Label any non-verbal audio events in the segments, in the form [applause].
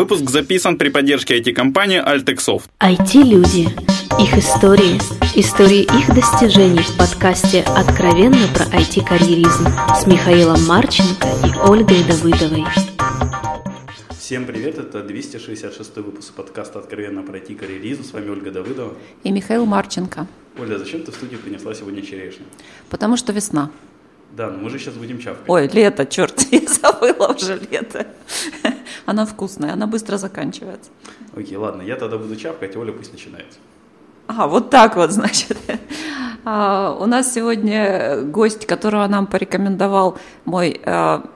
Выпуск записан при поддержке IT-компании Altexoft. IT-люди. Их истории. Истории их достижений в подкасте «Откровенно про IT-карьеризм» с Михаилом Марченко и Ольгой Давыдовой. Всем привет, это 266 выпуск подкаста «Откровенно про IT-карьеризм». С вами Ольга Давыдова. И Михаил Марченко. Оля, зачем ты в студию принесла сегодня черешню? Потому что весна. Да, но мы же сейчас будем чавкать. Ой, лето, черт, [laughs] я забыла уже лето. Она вкусная, она быстро заканчивается. Окей, ладно, я тогда буду чавкать, Оля пусть начинает. Ага, вот так вот, [laughs] значит. А, у нас сегодня гость, которого нам порекомендовал мой а,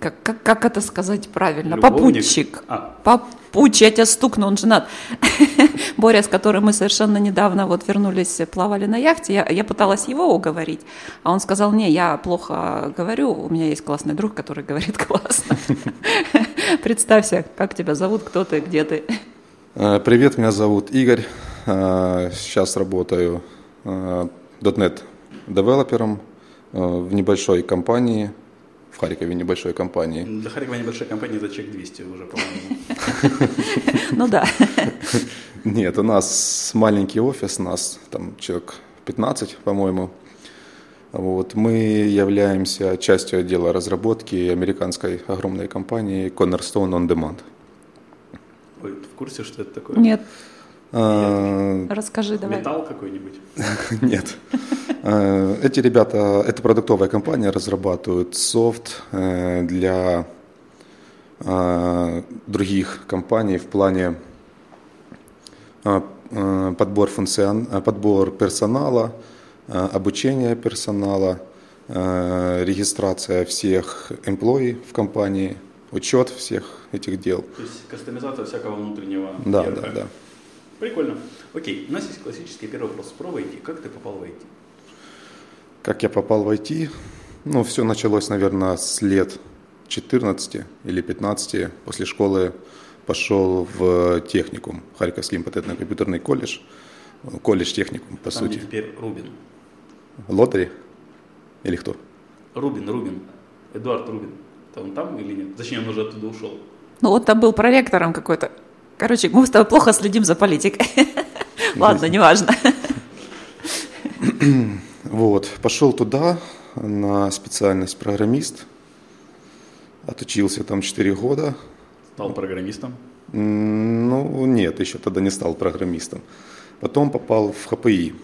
как, как, как это сказать правильно? Любовник? Попутчик. А. Попутчик, я тебя стукну, он женат. [laughs] Боря, с которым мы совершенно недавно вот вернулись, плавали на яхте, я, я пыталась его уговорить, а он сказал, не, я плохо говорю, у меня есть классный друг, который говорит [laughs] классно. [laughs] Представься, как тебя зовут, кто ты, где ты? Э, Привет, меня зовут Игорь. Э, Сейчас работаю .NET девелопером э, в небольшой компании, Харькове небольшой компании. Для Харькова небольшая компания, это чек 200 уже, по-моему. [laughs] Ну да. [laughs] Нет, у нас маленький офис, нас там человек 15, по-моему. Вот. Мы являемся частью отдела разработки американской огромной компании Cornerstone On Demand. Ой, ты в курсе, что это такое? Нет, Э, расскажи давай. Металл какой-нибудь? [laughs] Нет. Э, Эти ребята, это продуктовая компания, разрабатывают софт э, для э, других компаний в плане подбор, функцион, подбор персонала, обучение персонала, регистрация всех employee в компании, учет всех этих дел. То есть кастомизация всякого внутреннего Да, ERP. да, да. Прикольно. Окей, у нас есть классический первый вопрос про IT. Как ты попал в IT? Как я попал в IT? Ну, все началось, наверное, с лет 14 или 15. После школы пошел в техникум, Харьковский импотентно-компьютерный колледж. Колледж техникум, по Там, где сути. теперь Рубин. Лотари? Или кто? Рубин, Рубин. Эдуард Рубин. Это он там или нет? Зачем он уже оттуда ушел? Ну вот там был проректором какой-то. Короче, мы с тобой плохо следим за политикой. [laughs] Ладно, [laughs] неважно. [clears throat] [laughs] Вот, пошел туда на специальность программист. Отучился там 4 года. Стал программистом. Ну, нет, еще тогда не стал программистом. Потом попал в ХПИ.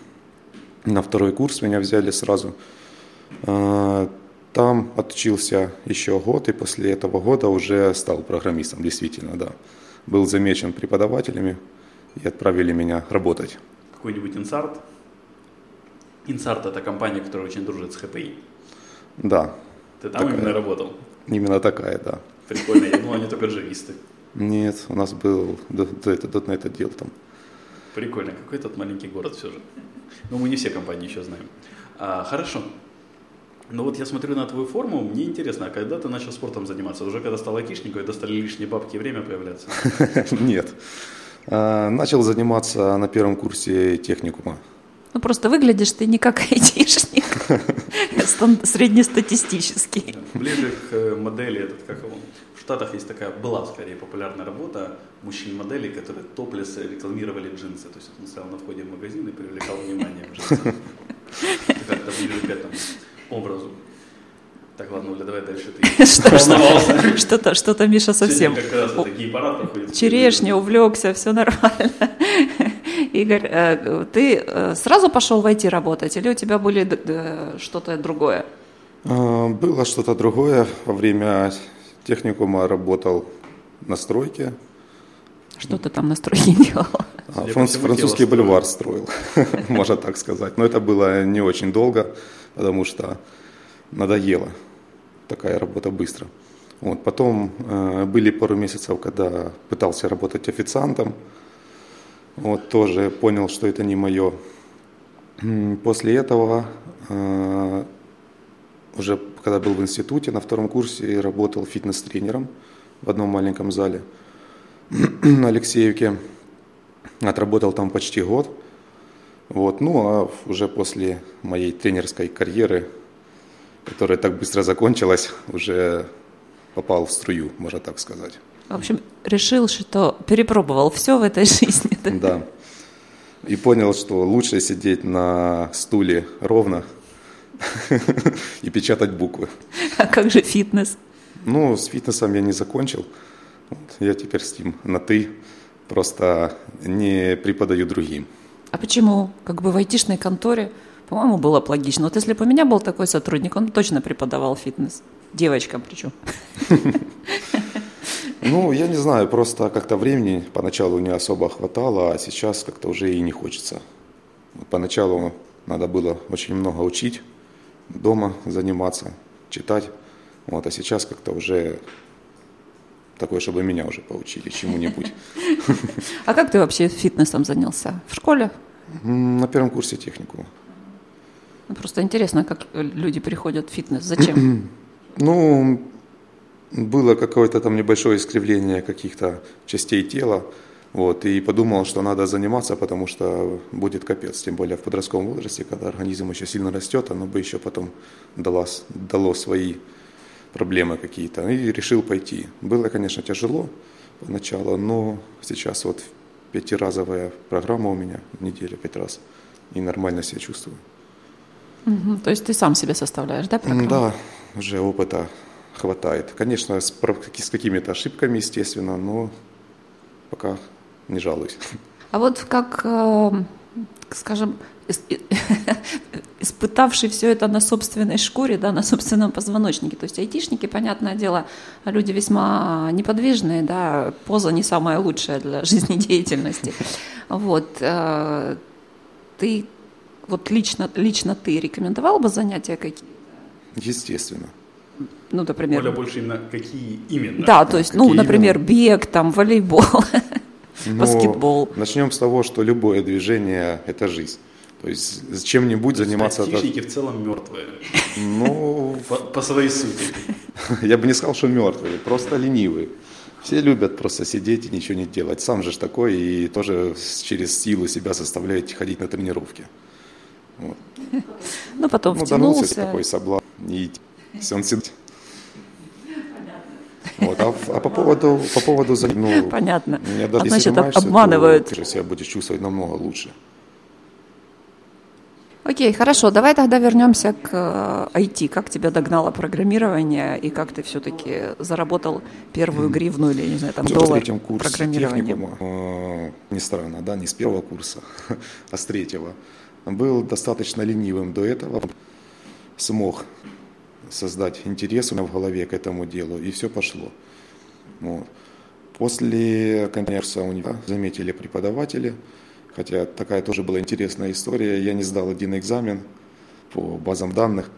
На второй курс меня взяли сразу. А, Там отучился еще год, и после этого года уже стал программистом, действительно, да. Был замечен преподавателями и отправили меня работать. Какой-нибудь инсарт. Инсарт это компания, которая очень дружит с ХПИ. Да, Ты там Такая. именно работал? именно такая, да. Прикольно. Я думал, они только джависты. Нет, у нас был д- это, .NET отдел там. Прикольно. Какой тут маленький город все же. Ну, мы не все компании еще знаем. А, хорошо. Ну вот я смотрю на твою форму, мне интересно, а когда ты начал спортом заниматься? Уже когда стал айтишником, когда стали лишние бабки и время появляться? [laughs] Нет. А, Начал заниматься на первом курсе техникума. Ну просто выглядишь ты не как [laughs] айтишник. Среднестатистический. Ближе к э, модели, этот, как его, в Штатах есть такая, была скорее популярная работа мужчин-моделей, которые топлес рекламировали джинсы. То есть он стоял на входе в магазин и привлекал внимание Как-то ближе к этому образу. Так, ладно, Оля, давай дальше ты. [laughs] Что- Что-то, что-то Миша совсем. Черешня, увлекся, все нормально. Игорь, э, ты э, сразу пошел в IT работать или у тебя были что-то другое? А, Было что-то другое. Во время техникума работал на стройке. Что ты там на стройке [laughs] делал? Франц- французский бульвар строил, [laughs] можно так сказать. Но это было не очень долго, потому что надоело такая работа быстро. Вот. Потом э, были пару месяцев, когда пытался работать официантом. Вот, тоже понял, что это не мое. После этого, э, уже когда был в институте, на втором курсе работал фитнес-тренером в одном маленьком зале [clears throat] на Алексеевке. Отработал там почти год. Вот. Ну, а уже после моей тренерской карьеры, которая так быстро закончилась, уже попал в струю, можно так сказать. В общем, решил, что перепробовал все в этой [laughs] жизни. Да? Да. И понял, что лучше сидеть на стуле ровно [laughs] и печатать буквы. А как же фитнес? Ну, с фитнесом я не закончил. Вот, я теперь с ним на «ты», просто не преподаю другим. А почему? Как бы в айтишной конторе, по-моему, было бы логично. Вот если бы у меня был такой сотрудник, он точно преподавал фитнес. Девочкам причем. [laughs] Ну, я не знаю, просто как-то времени поначалу не особо хватало, а сейчас как-то уже и не хочется. Поначалу надо было очень много учить, дома заниматься, читать. Вот, а сейчас как-то уже такое, чтобы меня уже поучили чему-нибудь. А как ты вообще фитнесом занялся? В школе? На первом курсе техникума. Ну, просто интересно, как люди приходят в фитнес. Зачем? Ну, было какое-то там небольшое искривление каких-то частей тела, вот, и подумал, что надо заниматься, потому что будет капец, тем более в подростковом возрасте, когда организм еще сильно растет, оно бы еще потом дало, дало свои проблемы какие-то, и решил пойти. Было, конечно, тяжело поначалу, но сейчас вот пятиразовая программа у меня, в неделю пять раз, и нормально себя чувствую. Угу, то есть ты сам себе составляешь, да, программу? Да, уже опыта хватает. Конечно, с, с какими-то ошибками, естественно, но пока не жалуюсь. А вот как, э, скажем, [laughs] испытавший все это на собственной шкуре, да, на собственном позвоночнике. То есть айтишники, понятное дело, люди весьма неподвижные, да, поза не самая лучшая для [laughs] жизнедеятельности. Вот. Э, ты, вот лично, лично ты рекомендовал бы занятия какие? Естественно ну, например... Оля больше именно какие именно? Да, то есть, ну, например, именно? бег, там, волейбол, ну, баскетбол. Начнем с того, что любое движение – это жизнь. То есть чем-нибудь заниматься... Айтишники в целом мертвые. Ну... По, по своей сути. [laughs] Я бы не сказал, что мертвые, просто ленивые. Все любят просто сидеть и ничего не делать. Сам же такой и тоже через силу себя заставляет ходить на тренировки. Вот. Ну, потом ну, втянулся. такой соблазн. И он сидит вот. А, а по поводу, по поводу ну, Понятно. Я даже, а значит, обманывают. То, ты же себя будешь чувствовать намного лучше. Окей, хорошо. Давай тогда вернемся к IT. Э, как тебя догнало программирование и как ты все-таки заработал первую гривну или, не знаю, там, доллар третьем курсе программирования? Э, не странно, да, не с первого курса, [laughs] а с третьего. Был достаточно ленивым до этого. Смог создать интерес у меня в голове к этому делу, и все пошло. Вот. После конкурса у него заметили преподаватели, хотя такая тоже была интересная история. Я не сдал один экзамен по базам данных,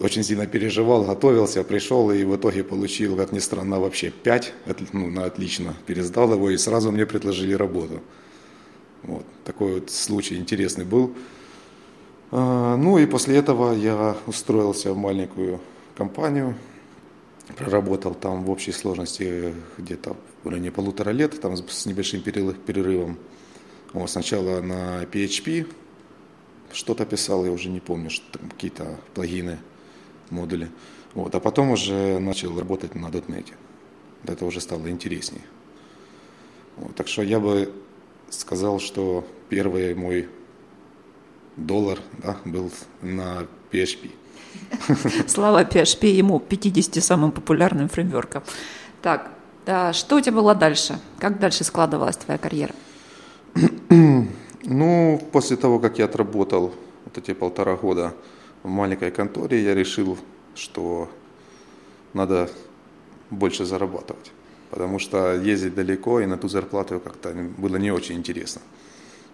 очень сильно переживал, готовился, пришел и в итоге получил, как ни странно, вообще 5, ну, на отлично, пересдал его и сразу мне предложили работу. Вот. Такой вот случай интересный был. А, ну и после этого я устроился в маленькую компанию, проработал там в общей сложности где-то в районе полутора лет, там с небольшим перерывом. Вот, сначала на PHP что-то писал, я уже не помню, какие-то плагины, модули. Вот, а потом уже начал работать на .NET. Это уже стало интереснее. Вот, так что я бы сказал, что первый мой доллар да, был на PHP. [laughs] Слава PHP ему 50 самым популярным фреймворком. Так, да, что у тебя было дальше? Как дальше складывалась твоя карьера? [clears throat] Ну, после того, как я отработал вот эти полтора года в маленькой конторе, я решил, что надо больше зарабатывать. Потому что ездить далеко и на ту зарплату как-то было не очень интересно.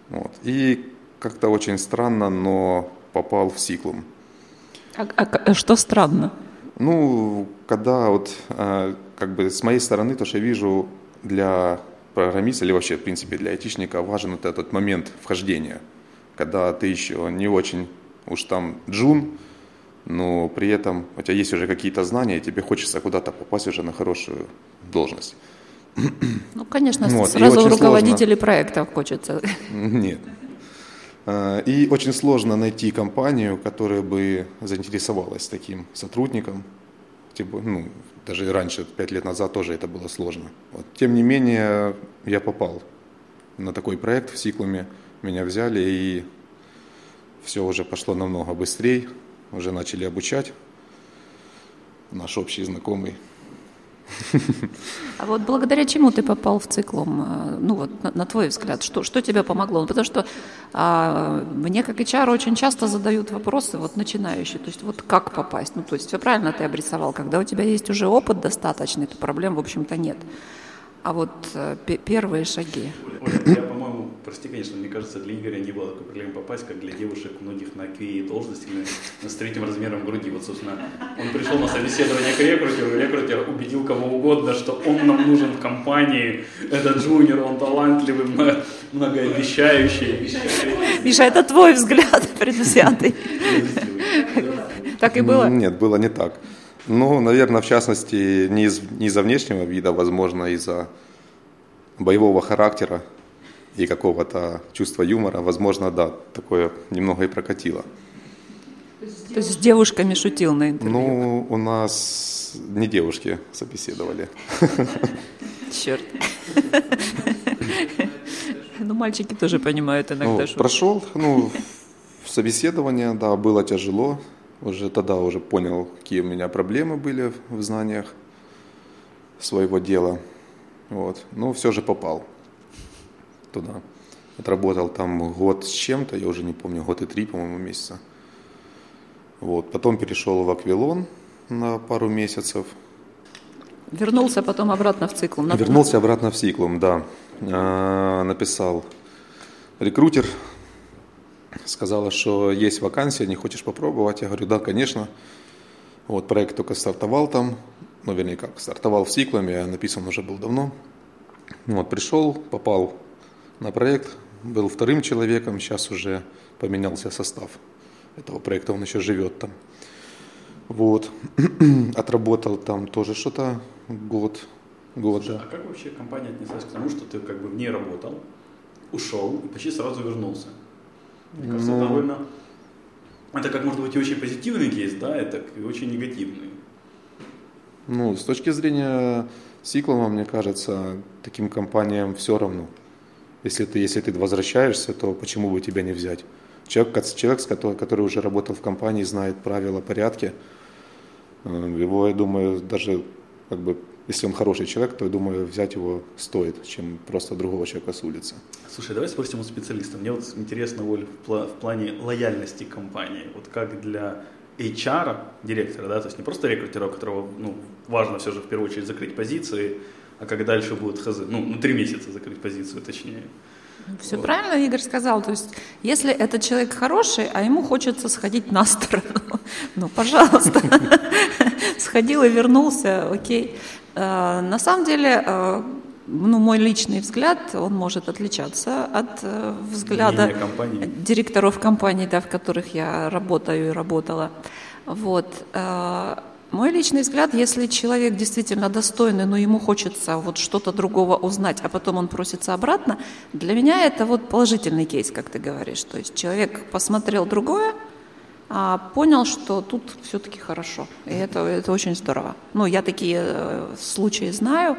Вот. И как-то очень странно, но попал в Сиклум. А, а, а что странно? Ну, когда вот э, как бы с моей стороны, то, что я вижу для программиста или вообще, в принципе, для айтишника важен вот этот момент вхождения, когда ты еще не очень уж там джун, но при этом у тебя есть уже какие-то знания, и тебе хочется куда-то попасть уже на хорошую должность. Ну, конечно, вот, сразу руководителей сложно... проектов хочется. Нет, Э, и очень сложно найти компанию, которая бы заинтересовалась таким сотрудником. типа, ну, даже раньше, пять лет назад тоже это было сложно. Вот. Тем не менее, я попал на такой проект в Сиклуме, меня взяли, и все уже пошло намного быстрее, уже начали обучать. Наш общий знакомый а вот благодаря чему ты попал в циклум? Э, ну вот, на, на твой взгляд, что, что тебе помогло? Потому что а, мне как HR очень часто задают вопросы, вот начинающие, то есть вот как попасть? Ну то есть все правильно ты обрисовал, когда у тебя есть уже опыт достаточный, то проблем, в общем-то, нет. А вот э, первые шаги. Оля, я, по-моему, прости, конечно, мне кажется, для Игоря не было такой проблемы попасть, как для девушек многих на QA должности, на, с третьим размером груди. Вот, собственно, он пришел на собеседование к рекрутеру, рекрутер убедил кого угодно, что он нам нужен в компании, это джуниор, он талантливый, многообещающий. Миша, это твой взгляд предвзятый. Так и было? Нет, было не так. Ну, наверное, в частности, не, из, не из-за внешнего вида, возможно, из-за боевого характера и какого-то чувства юмора. Возможно, да, такое немного и прокатило. То есть с девушками шутил на интервью? Ну, у нас не девушки собеседовали. Черт. Ну, мальчики тоже понимают иногда ну, Прошел, ну, собеседование, да, было тяжело. Уже тогда уже понял, какие у меня проблемы были в знаниях своего дела. Вот. Но все же попал туда. Отработал там год с чем-то, я уже не помню, год и три, по-моему, месяца. Вот. Потом перешел в Аквилон на пару месяцев. Вернулся потом обратно в циклум. Вернулся обратно в циклум, да. А, написал рекрутер сказала, что есть вакансия, не хочешь попробовать? Я говорю, да, конечно. Вот проект только стартовал там, ну, вернее, как, стартовал в Сиклами, а написан уже был давно. Вот, пришел, попал на проект, был вторым человеком, сейчас уже поменялся состав этого проекта, он еще живет там. Вот, [clears throat] отработал там тоже что-то год, год, Слушай, да. А как вообще компания отнеслась к тому, что ты как бы в ней работал, ушел и почти сразу вернулся? Мне кажется, ну... довольно... Это как может быть и очень позитивный кейс, да, это и очень негативный. Ну, с точки зрения Сиклома, мне кажется, таким компаниям все равно. Если ты, если ты возвращаешься, то почему бы тебя не взять? Человек, человек который, который уже работал в компании, знает правила, порядки, э, его, я думаю, даже как бы если он хороший человек, то, я думаю, взять его стоит, чем просто другого человека с улицы. Слушай, давай спросим у специалиста. Мне вот интересно, Оль, в плане лояльности компании. Вот как для HR, директора, да, то есть не просто рекрутера, которого ну, важно все же в первую очередь закрыть позиции, а как дальше будет хз, ну, ну, три месяца закрыть позицию, точнее. Все вот. правильно Игорь сказал. То есть, если этот человек хороший, а ему хочется сходить на сторону, [laughs] ну, пожалуйста, [laughs] сходил и вернулся, окей. Э, на самом деле, э, ну, мой личный взгляд, он может отличаться от э, взгляда компании. директоров компаний, да, в которых я работаю и работала. Вот. Мой личный взгляд, если человек действительно достойный, но ему хочется вот что-то другого узнать, а потом он просится обратно, для меня это вот положительный кейс, как ты говоришь. То есть человек посмотрел другое, а понял, что тут все-таки хорошо. И это, это очень здорово. Ну, я такие э, случаи знаю,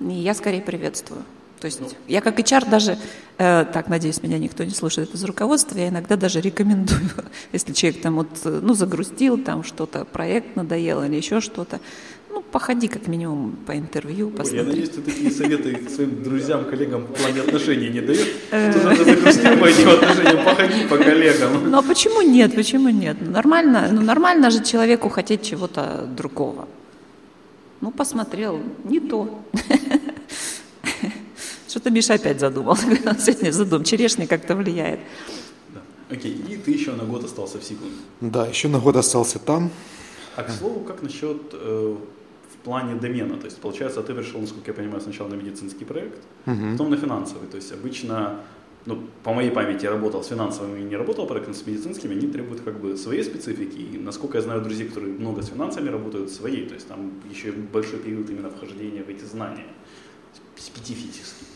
и я скорее приветствую. То есть я как HR даже, э, так, надеюсь, меня никто не слушает из руководства, я иногда даже рекомендую, [laughs] если человек там вот, э, ну, загрустил, там что-то, проект надоел или еще что-то, ну, походи как минимум по интервью, посмотри. Ой, я надеюсь, ты такие советы своим друзьям, коллегам в плане отношений не даешь? Что надо загрустить по этим отношениям, походи по коллегам. Ну, а почему нет, почему нет? Ну, нормально, ну, нормально же человеку хотеть чего-то другого. Ну, посмотрел, не то. [laughs] Что-то Миша опять задумал. [laughs] Сегодня задум. Черешня как-то влияет. Да. Окей, и ты еще на год остался в Сиглуме. Да, еще на год остался там. А к слову, как насчет э, в плане домена? То есть, получается, ты пришел, насколько я понимаю, сначала на медицинский проект, угу. потом на финансовый. То есть, обычно, ну, по моей памяти, я работал с финансовыми и не работал проектом, с медицинскими, они требуют как бы своей специфики. И, насколько я знаю друзей, которые много с финансами работают, своей. То есть, там еще большой период именно вхождения в эти знания. Специфический.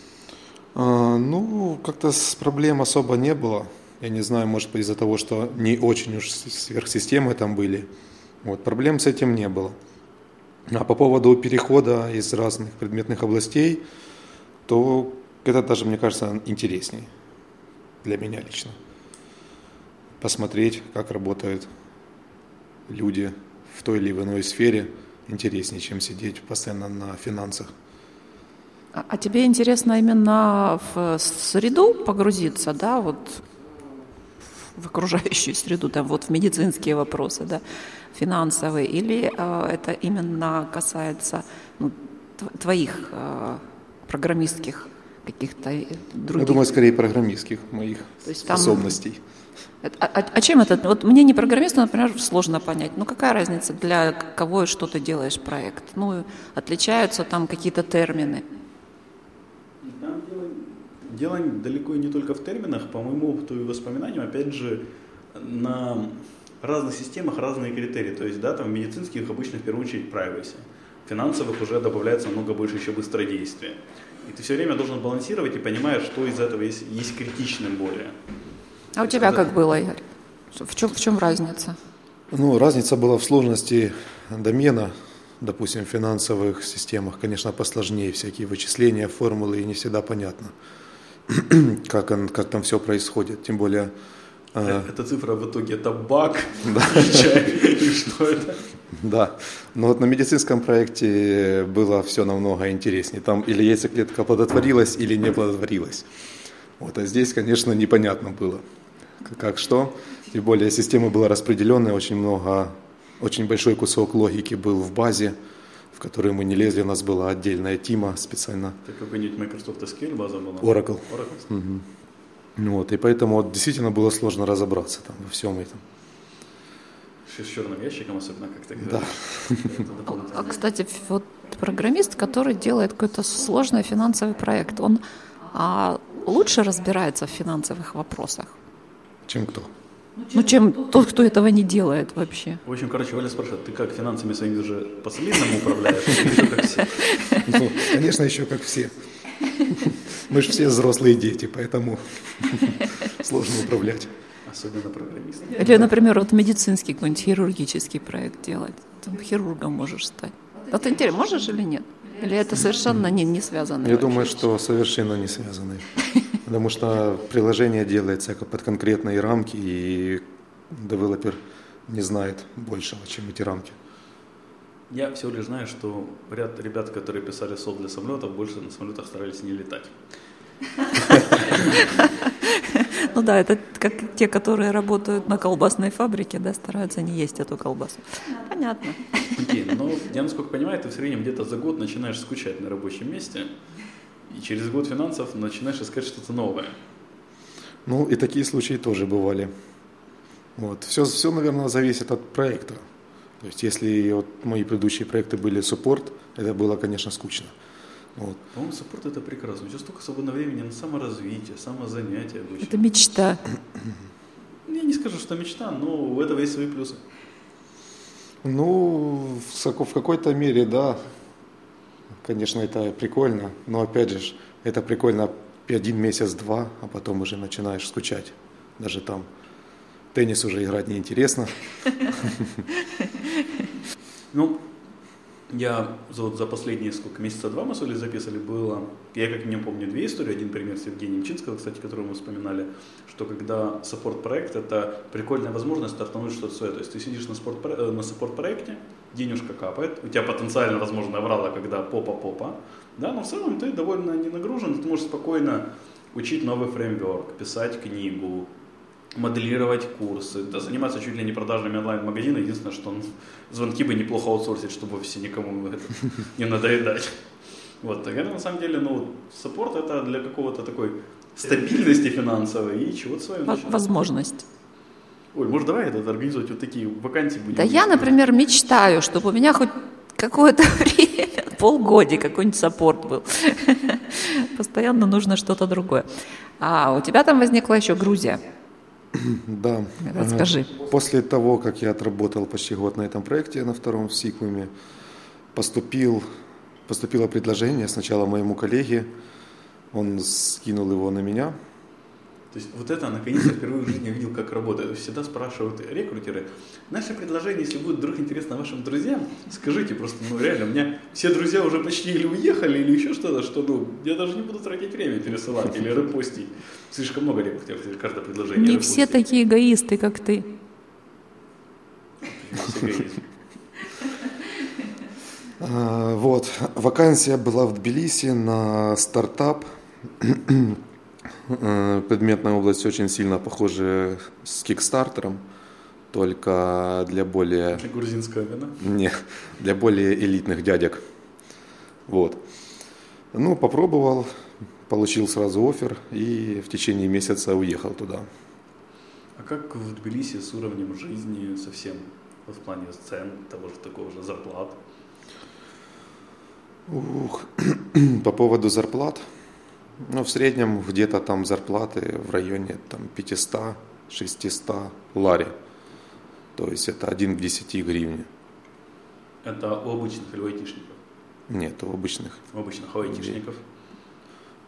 А, ну, как-то с проблем особо не было. Я не знаю, может быть, из-за того, что не очень уж сверхсистемы там были. Вот, проблем с этим не было. А по поводу перехода из разных предметных областей, то это даже, мне кажется, интересней для меня лично. Посмотреть, как работают люди в той или иной сфере, интереснее, чем сидеть постоянно на финансах. А, а тебе интересно именно в среду погрузиться, да, вот в окружающую среду, там вот в медицинские вопросы, да, финансовые, или э, это именно касается ну, твоих э, программистских каких-то других? Я думаю, скорее программистских моих То есть способностей. Там... А, а, а чем это? Вот мне не программисту, например, сложно понять. Ну какая разница, для кого и что ты делаешь проект? Ну отличаются там какие-то термины. Дело далеко и не только в терминах. По моему опыту и воспоминаниям, опять же, на разных системах разные критерии. То есть, да, там в медицинских обычно в первую очередь privacy. В финансовых уже добавляется намного больше еще быстродействия. И ты все время должен балансировать и понимаешь, что из этого есть, есть критичным более. А у тебя как было, Игорь? В чем, в чем разница? Ну, разница была в сложности домена, допустим, в финансовых системах, конечно, посложнее, всякие вычисления, формулы, и не всегда понятно. [clears throat] как, он, как там все происходит. Тем более... Э, Эта цифра в итоге это баг, [laughs] да. что это? Да, но вот на медицинском проекте было все намного интереснее. Там или яйцеклетка плодотворилась, или не плодотворилась. Вот, а здесь, конечно, непонятно было, как что. Тем более система была распределенная, очень много, очень большой кусок логики был в базе в которую мы не лезли, у нас была отдельная тима специально. Так какой-нибудь Microsoft SQL база была? Oracle. Oracle? Угу. Вот, и поэтому вот, действительно было сложно разобраться там во всем этом. С черным ящиком особенно как-то. Да. А, кстати, вот программист, который делает какой-то сложный финансовый проект, он а, лучше разбирается в финансовых вопросах? Чем кто? Ну, чем тот, кто этого не делает вообще. В общем, короче, Валя спрашивает, ты как финансами своими уже по-солидному управляешь? [laughs] Ну, конечно, еще как все. Мы же все взрослые дети, поэтому [laughs] сложно управлять. Особенно программисты. Или, например, вот медицинский какой-нибудь хирургический проект делать. Там хирургом можешь стать. А ты интересно, можешь или нет? Или это совершенно не, не связано? Я думаю, что совершенно не связано потому что приложение делается под конкретные рамки, и девелопер не знает большего, чем эти рамки. Я всего лишь знаю, что ряд ребят, которые писали софт для самолетов, больше на самолетах старались не летать. Ну да, это как те, которые работают на колбасной фабрике, да, стараются не есть эту колбасу. Понятно. Окей, но я, насколько понимаю, ты в среднем где-то за год начинаешь скучать на рабочем месте. И через год финансов начинаешь искать что-то новое. Ну, и такие случаи тоже бывали. Вот. Все, все, наверное, зависит от проекта. То есть, если вот мои предыдущие проекты были суппорт, это было, конечно, скучно. Вот. По-моему, суппорт это прекрасно. У тебя столько свободного времени на саморазвитие, самозанятие обычно. Это мечта. [clears throat] Я не скажу, что мечта, но у этого есть свои плюсы. Ну, в какой-то мере, да. Конечно, это прикольно, но опять же, это прикольно один месяц-два, а потом уже начинаешь скучать. Даже там теннис уже играть неинтересно. [laughs] [laughs] Ну, я вот за последние сколько месяца два мы с Олей записывали, было, я как не помню две истории, один пример с Евгением Чинского, кстати, которого мы вспоминали, что когда саппорт-проект, это прикольная возможность стартануть что-то свое, то есть ты сидишь на, спорт, э, на саппорт-проекте, денежка капает, у тебя потенциально, возможно, врала, когда попа-попа, да, но в целом ты довольно не нагружен, ты можешь спокойно учить новый фреймворк, писать книгу, моделировать курсы, да, заниматься чуть ли не продажами онлайн-магазина. Единственное, что ну, звонки бы неплохо аутсорсить, чтобы все никому [laughs] это не надоедать. Вот, так это на самом деле, ну, support это для какого-то такой стабильности финансовой и чего-то своего. Возможность. Ой, может, давай это организовать вот такие вакансии будем? Да я, например, мечтаю, чтобы у меня хоть какое-то [laughs] время, полгодика какой-нибудь support был. [laughs] Постоянно нужно что-то другое. А у тебя там возникла еще Грузия. [coughs] Да. Расскажи. После того, как я отработал почти год на этом проекте, на втором в Сиквуме, поступил, поступило предложение сначала моему коллеге, он скинул его на меня. То есть вот это, наконец-то, впервые в жизни видел, как работает. Всегда спрашивают рекрутеры, наше предложение, если будет вдруг интересно вашим друзьям, скажите просто, ну реально, у меня все друзья уже почти или уехали, или еще что-то, что, ну, я даже не буду тратить время пересылать или репостить. Слишком много рекрутеров, каждое предложение Не репостить. все такие эгоисты, как ты. А, Вот, вакансия была в Тбилиси на стартап. Э, Предметная область очень сильно похожа с кикстартером, только для более, Грузинская вина. не, для более элитных дядек. Вот. Ну, попробовал, получил сразу офер и в течение месяца уехал туда. А как в Тбилиси с уровнем жизни совсем? Вот в плане цен, того же такого же зарплат. Ух, [clears throat] По поводу зарплат, ну, в среднем где-то там зарплаты в районе там 500-600 лари. То есть это 1 к 10 гривни. Это у обычных или у айтишников? Нет, у обычных. У обычных, а у айтишников?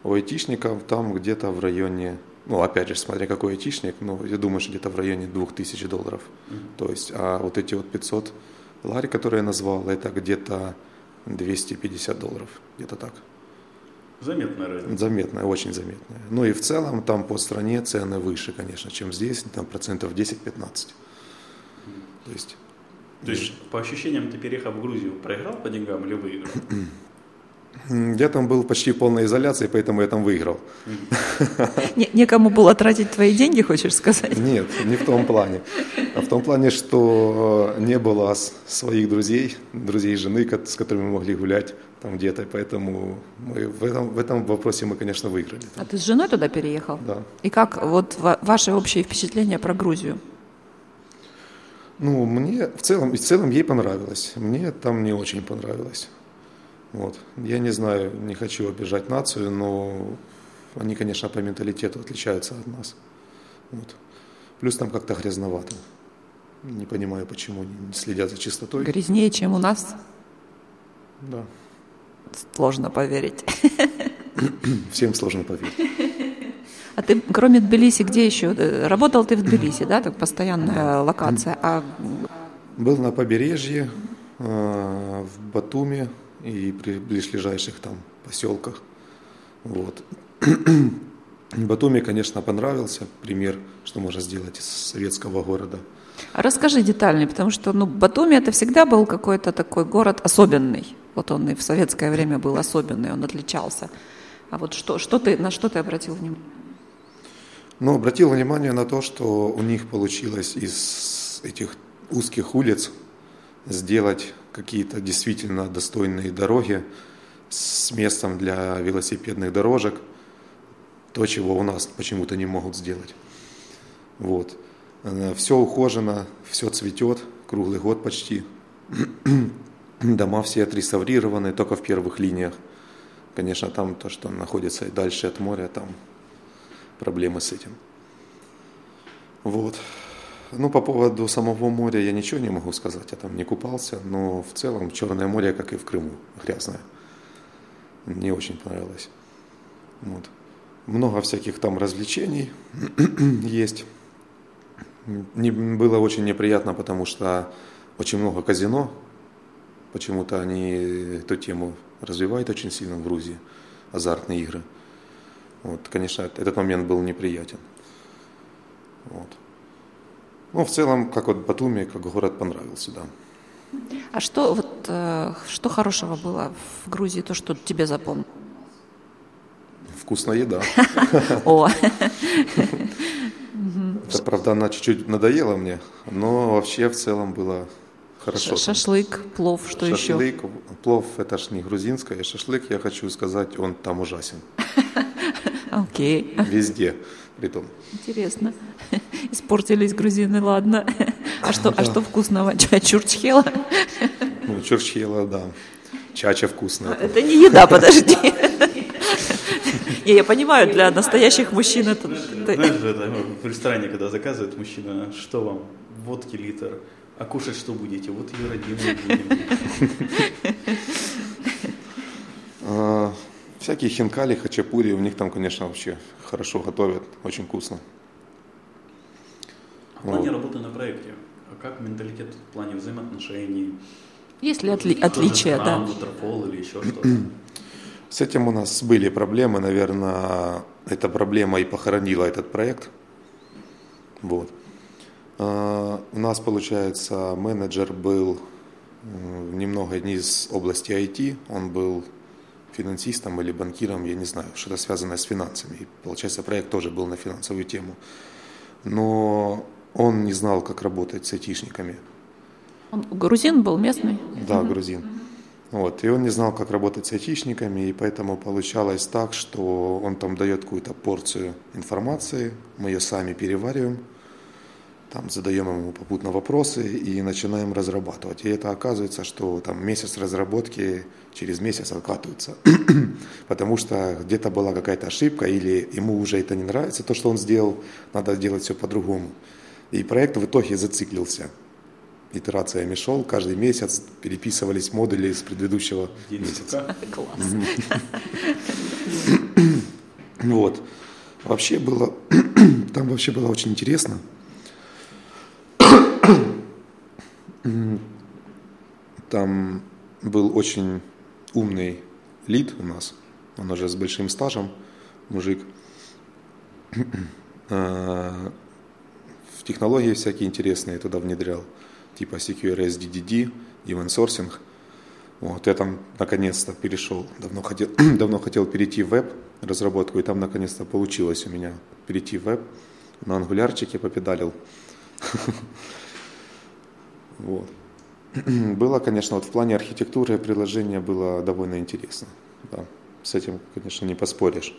У айтишников там где-то в районе, ну, опять же, смотря какой айтишник, ну, я думаю, что где-то в районе 2000 долларов. То есть, а вот эти вот 500 лари, которые я назвал, это где-то 250 долларов, где-то так. Заметная разница. Заметная, очень заметная. Ну и в целом там по стране цены выше, конечно, чем здесь, там процентов 10-15. То есть, То есть, по ощущениям, ты переехав в Грузию, проиграл по деньгам или выиграл? я там был почти в полной изоляции, поэтому я там выиграл. Не- некому было тратить твои деньги, хочешь сказать? Нет, не в том плане. А в том плане, что не было своих друзей, друзей жены, с которыми мы могли гулять там где-то, поэтому мы в этом, в этом вопросе мы, конечно, выиграли. А ты с женой туда переехал? Да. И как вот ва- ваши общие впечатления про Грузию? Ну, мне в целом, в целом ей понравилось. Мне там не очень понравилось. Вот. Я не знаю, не хочу обижать нацию, но они, конечно, по менталитету отличаются от нас. Вот. Плюс там как-то грязновато. Не понимаю, почему они не следят за чистотой. Грязнее, чем у нас? Да. Сложно поверить. [clears throat] Всем сложно поверить. [laughs] А ты, кроме Тбилиси, где еще? Э, Работал ты в Тбилиси, да? Так постоянная локация. А Был на побережье, э, в Батуми и при ближайших там поселках. Вот. [clears throat] Батуми, конечно, понравился. Пример, что можно сделать из советского города. Расскажи детальнее, потому что ну, Батуми это всегда был какой-то такой город особенный. Вот он и в советское время был особенный, он отличался. А вот что, что ты, на что ты обратил внимание? Но обратил внимание на то, что у них получилось из этих узких улиц сделать какие-то действительно достойные дороги с местом для велосипедных дорожек, то, чего у нас почему-то не могут сделать. Вот. Все ухожено, все цветет, круглый год почти. [clears throat] [clears throat] Дома все отреставрированы, только в первых линиях. Конечно, там то, что находится и дальше от моря, там проблемы с этим. Вот. Ну, по поводу самого моря я ничего не могу сказать, я там не купался, но в целом Черное море, как и в Крыму, грязное. Мне очень понравилось. Вот. Много всяких там развлечений [clears throat] есть. Не, было очень неприятно, потому что очень много казино. Почему-то они эту тему развивают очень сильно в Грузии, азартные игры. Вот, конечно, этот момент был неприятен. Вот. Ну, в целом, как вот Батуми, как город понравился, да. А что, вот, э, что хорошего было в Грузии, то, что тебе запомнилось? Вкусная еда. [laughs] О, [laughs] Это, правда, она чуть-чуть надоела мне, но вообще в целом было хорошо. шашлык, плов, что еще? Шашлык, плов, это ж не грузинское. Шашлык, я хочу сказать, он там ужасен. [laughs] Окей, Везде, притом. интересно. [laughs] Испортились грузины, ладно. [laughs] А что, а что вкусного? Чурчхела? Ну, чурчхела, да. Чача вкусная. Это не еда, подожди. Не, я понимаю, для настоящих мужчин это... это- Знаешь, это, в ресторане, когда заказывает мужчина, что вам? Водки литр. А кушать что будете? Вот ее родимые будем. [laughs] А, Всякие хинкали, хачапури, у них там, конечно, вообще хорошо готовят, очень вкусно. В плане работы на проекте, а как менталитет в плане взаимоотношений? Есть ли отли- отличия, да? Или еще что-то? [clears throat] С этим у нас были проблемы, наверное, эта проблема и похоронила этот проект. Вот. А, У нас, получается, менеджер был немного не из области IT, он был финансистом или банкиром, я не знаю, что-то связанное с финансами. И, получается, проект тоже был на финансовую тему. Но он не знал, как работать с айтишниками. Он грузин был местный? Да, грузин. Вот. И он не знал, как работать с айтишниками, и поэтому получалось так, что он там дает какую-то порцию информации, мы ее сами перевариваем, там задаем ему попутно вопросы и начинаем разрабатывать. И это оказывается, что там месяц разработки через месяц откатывается, [clears throat] потому что где-то была какая-то ошибка или ему уже это не нравится, то, что он сделал, надо делать все по-другому. И проект в итоге зациклился итерациями шел, каждый месяц переписывались модули с предыдущего месяца. Класс. [clears throat] Вот. Вообще было, [clears throat] там вообще было очень интересно. Там был очень умный лид у нас, он уже с большим стажем, мужик. А, В технологии всякие интересные туда внедрял, типа CQRS, DDD, event sourcing. Вот, я там наконец-то перешел, давно хотел, [clears throat] давно хотел перейти в веб разработку, и там наконец-то получилось у меня перейти в веб. На ангулярчике попедалил. [laughs] Вот. [clears throat] Было, конечно, вот в плане архитектуры приложения было довольно интересно. Да. С этим, конечно, не поспоришь.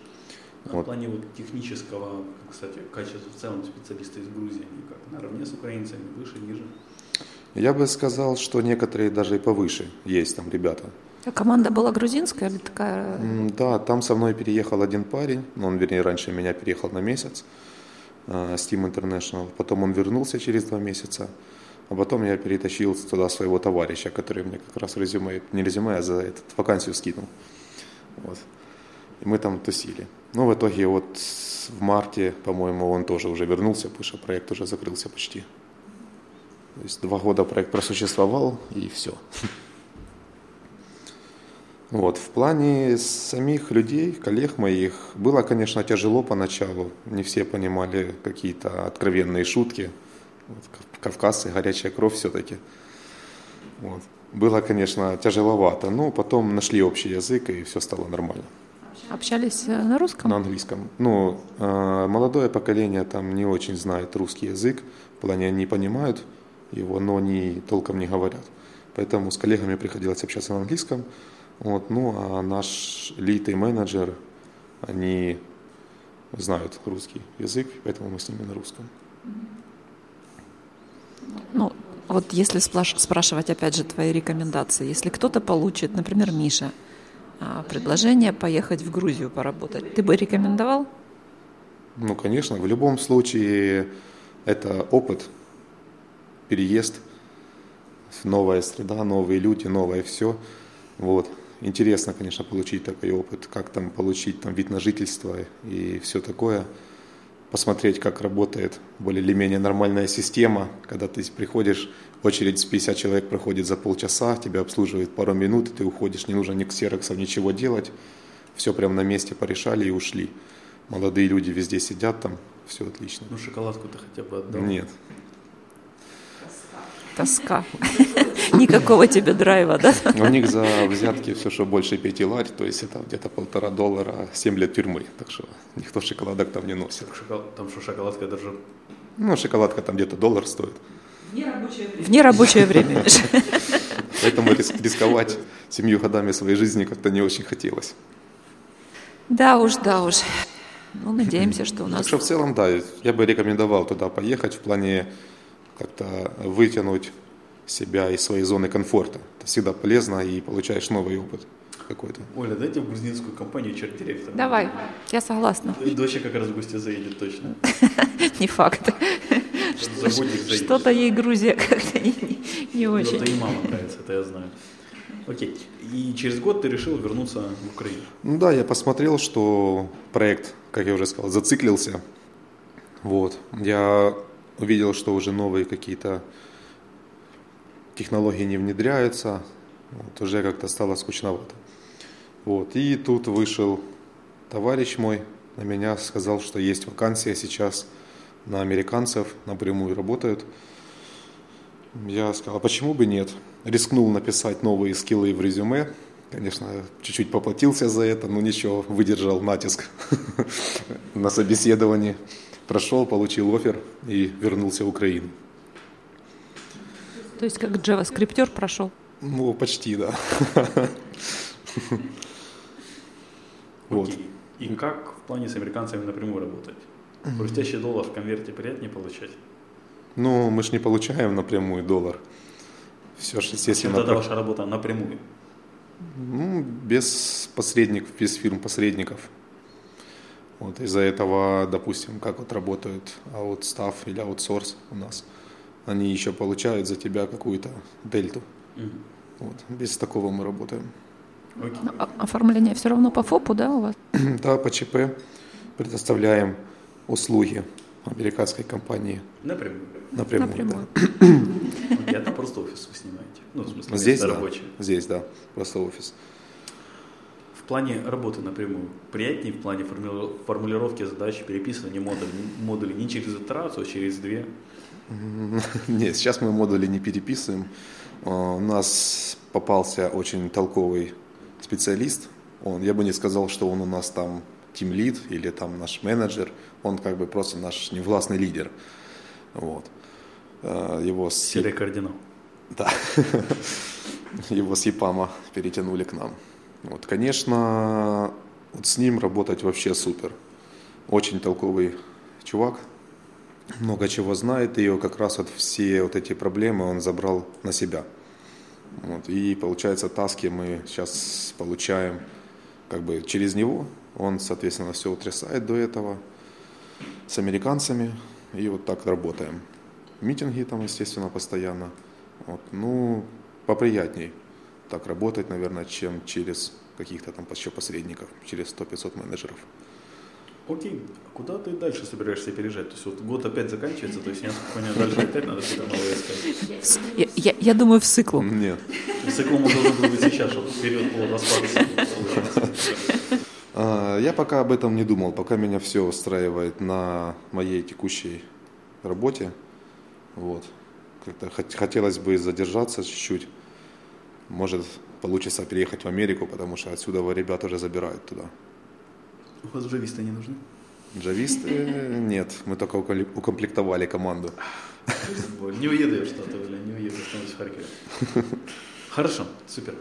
А В плане вот технического, кстати, качества в целом специалисты из Грузии, они как, наравне с украинцами, выше, ниже? Я бы сказал, что некоторые даже и повыше есть там ребята. А команда была грузинская или такая? Да, там со мной переехал один парень, ну, он, вернее, раньше меня переехал на месяц, э, Steam International. Потом он вернулся через два месяца, а потом я перетащил туда своего товарища, который мне как раз резюме, не резюме, а за этот, вакансию скинул. Вот. И мы там тусили. Ну, в итоге вот в марте, по-моему, он тоже уже вернулся, потому что проект уже закрылся почти. То есть два года проект просуществовал, и все. [laughs] Вот, в плане самих людей, коллег моих, было, конечно, тяжело поначалу. Не все понимали какие-то откровенные шутки. Вот, кав- кавказцы, горячая кровь все-таки. Вот. Было, конечно, тяжеловато, но потом нашли общий язык, и все стало нормально. Общались э, на русском? На английском. Ну, э, молодое поколение там не очень знает русский язык. В плане они понимают его, но они толком не говорят. Поэтому с коллегами приходилось общаться на английском. Вот, ну, а наш лид и менеджер, они знают русский язык, поэтому мы с ними на русском. Ну, вот если спрашивать опять же твои рекомендации, если кто-то получит, например, Миша, а, предложение поехать в Грузию поработать, ты бы рекомендовал? Ну, конечно, в любом случае это опыт, переезд, новая среда, новые люди, новое все. Вот. Интересно, конечно, получить такой опыт, как там получить там, вид на жительство и все такое. Посмотреть, как работает более или менее нормальная система, когда ты приходишь, очередь с 50 человек проходит за полчаса, тебя обслуживают пару минут, и ты уходишь, не нужно ни ксероксов, ничего делать. Все прямо на месте порешали и ушли. Молодые люди везде сидят там, все отлично. Ну, шоколадку ты хотя бы отдал. Нет. Тоска. [laughs] Никакого тебе драйва, да? У них за взятки все, что больше 5 ларь, то есть это где-то полтора доллара, 7 лет тюрьмы. Так что никто шоколадок там не носит. Там что, шоколадка даже... Ну, шоколадка там где-то доллар стоит. В нерабочее время. [laughs] Поэтому рис- рисковать семью годами своей жизни как-то не очень хотелось. Да уж, да уж. Ну, надеемся, что у Так нас... что в целом, да, я бы рекомендовал туда поехать в плане как-то вытянуть себя из своей зоны комфорта. Это всегда полезно и получаешь новый опыт какой-то. Оля, дайте в грузинскую компанию черт директора. Давай, я согласна. И доча как раз в гости заедет точно. [laughs] Не факт. Что-то ей Грузия как-то не Ну, очень. да и мама нравится, это я знаю. Окей. И через год ты решил вернуться в Украину. Ну да, я посмотрел, что проект, как я уже сказал, зациклился. Вот. Я увидел, что уже новые какие-то технологии не внедряются. Вот, уже как-то стало скучновато. Вот. И тут вышел товарищ мой на меня, сказал, что есть вакансия сейчас на американцев, напрямую работают. Я сказал, а почему бы нет? Рискнул написать новые скиллы в резюме. Конечно, чуть-чуть поплатился за это, но ничего, выдержал натиск [laughs] на собеседовании. Прошел, получил офер и вернулся в Украину. То есть как JavaScript прошел? Ну, почти, да. Вот. И как в плане с американцами напрямую работать? Хрустящий доллар в конверте приятнее получать? Ну, мы же не получаем напрямую доллар. Все же, естественно... Чем тогда ваша работа напрямую? Ну, без посредников, без фирм-посредников. Вот из-за этого, допустим, как вот работают аутстав или аутсорс у нас, они еще получают за тебя какую-то дельту. Угу. Вот. Без такого мы работаем. Ну, а оформление все равно по ФОПу, да, у вас? [clears throat] да, по ЧП предоставляем услуги американской компании. Напрямую? Напрямую, Напрямую. да. Это просто офис вы снимаете? Ну, в смысле, здесь, да. Рабочий. Здесь, да, просто офис. В плане работы напрямую приятнее в плане формулировки задач, переписывания модулей, модулей не через итерацию, а через две? [laughs] Нет, сейчас мы модули не переписываем. А, у нас попался очень толковый специалист. Он, я бы не сказал, что он у нас там тимлид или там наш менеджер, он как бы просто наш невластный лидер. Вот. Э, его с... Серый кардинал. Да. [laughs] Его с ЕПАМа перетянули к нам. Вот, конечно, вот с ним работать вообще супер. Очень толковый чувак, много чего знает, и как раз вот все вот эти проблемы он забрал на себя. Вот, и получается, таски мы сейчас получаем как бы через него, он, соответственно, все утрясает до этого с американцами, и вот так работаем. Митинги там, естественно, постоянно. Вот. Ну, поприятней так работать, наверное, чем через каких-то там еще посредников, через 100-500 менеджеров. Окей, а куда ты дальше собираешься переезжать? То есть вот год опять заканчивается, то есть я понял, дальше опять надо что-то новое искать. Я, я, я думаю, в цикл. Нет. В цикл мы должен быть сейчас, чтобы период был распада. А, я пока об этом не думал, пока меня все устраивает на моей текущей работе. Вот. Как-то хотелось бы задержаться чуть-чуть. Может, получится переехать в Америку, потому что отсюда ребят уже забирают туда. У вас джависты не нужны? Джависты? Нет, мы только укомплектовали команду. Не уеду я в Штаты, не уеду, останусь в Харькове. Хорошо, супер.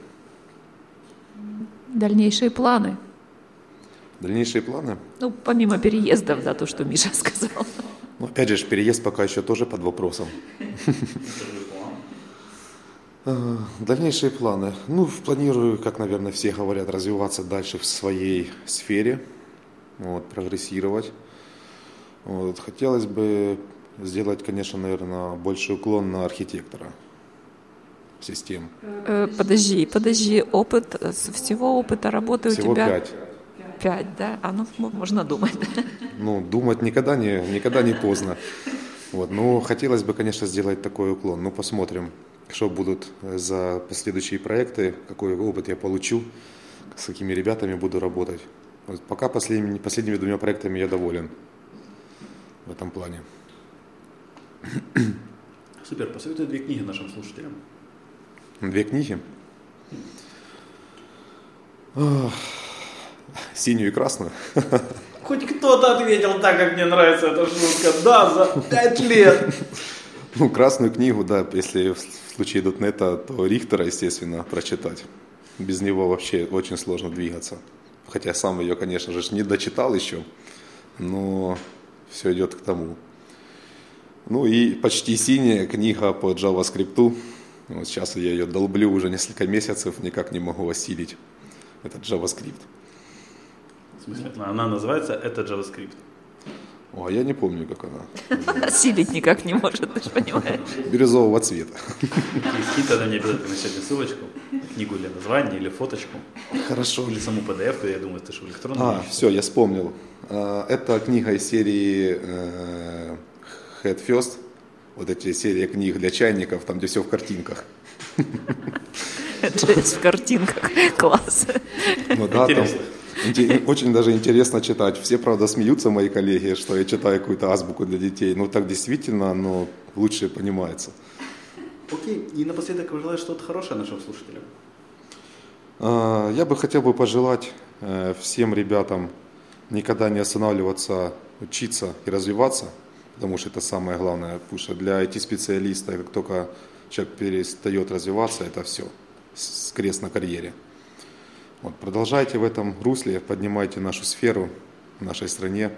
Дальнейшие планы? Дальнейшие планы? Ну, помимо переездов, да, то, что Миша сказал. Ну, опять же, переезд пока еще тоже под вопросом. А, дальнейшие планы. Ну, планирую, как, наверное, все говорят, развиваться дальше в своей сфере, вот, прогрессировать. Вот. Хотелось бы сделать, конечно, наверное, больший уклон на архитектора систем. Э, подожди, подожди, опыт, всего опыта работы всего у тебя? пять. Пять, да? А ну, можно думать. [laughs] Ну, думать никогда не, никогда не поздно. Вот. Но хотелось бы, конечно, сделать такой уклон. Ну, посмотрим, что будут за последующие проекты, какой опыт я получу, с какими ребятами буду работать. Вот пока последними, последними двумя проектами я доволен в этом плане. [coughs] Супер. Посоветуй две книги нашим слушателям. Две книги? Синюю и красную? Хоть кто-то ответил так, как мне нравится эта шутка. Да, за пять лет. [laughs] Ну, красную книгу, да, если в случае Дотнета, то Рихтера, естественно, прочитать. Без него вообще очень сложно двигаться. Хотя сам ее, конечно же, не дочитал еще, но все идет к тому. Ну и почти синяя книга по JavaScript. Вот сейчас я ее долблю уже несколько месяцев, никак не могу осилить этот JavaScript. В? Она называется «Это JavaScript». О, а я не помню, как она. [laughs] Осилить никак не может, ты же понимаешь. Бирюзового цвета. Скинь тогда мне обязательно сегодня ссылочку, книгу или название, или фоточку, Хорошо. или саму PDF, я думаю, ты же в электронном А, все, я вспомнил. А, Это книга из серии э, Head First. Вот эти серии книг для чайников, там, где все в картинках. Джейс в картинках. Класс. Ну да, там Интересно. инте- очень даже интересно читать. Все, правда, смеются, мои коллеги, что я читаю какую-то азбуку для детей. Ну так действительно, оно лучше понимается. Окей, и напоследок желаете что-то хорошее нашим слушателям? А, Я бы хотел бы пожелать э, всем ребятам никогда не останавливаться, учиться и развиваться, потому что это самое главное. Потому что для IT-специалиста, как только человек перестает развиваться, это все, крест на карьере. Вот, продолжайте в этом русле, поднимайте нашу сферу в нашей стране.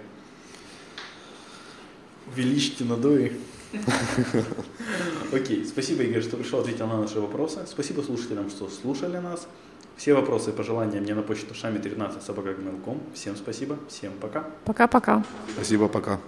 Увеличьте надои. [laughs] Окей, спасибо, Игорь, что пришел, ответил на наши вопросы. Спасибо слушателям, что слушали нас. Все вопросы и пожелания мне на почту шами 13 собака Всем спасибо, всем пока. Пока-пока. Спасибо, пока.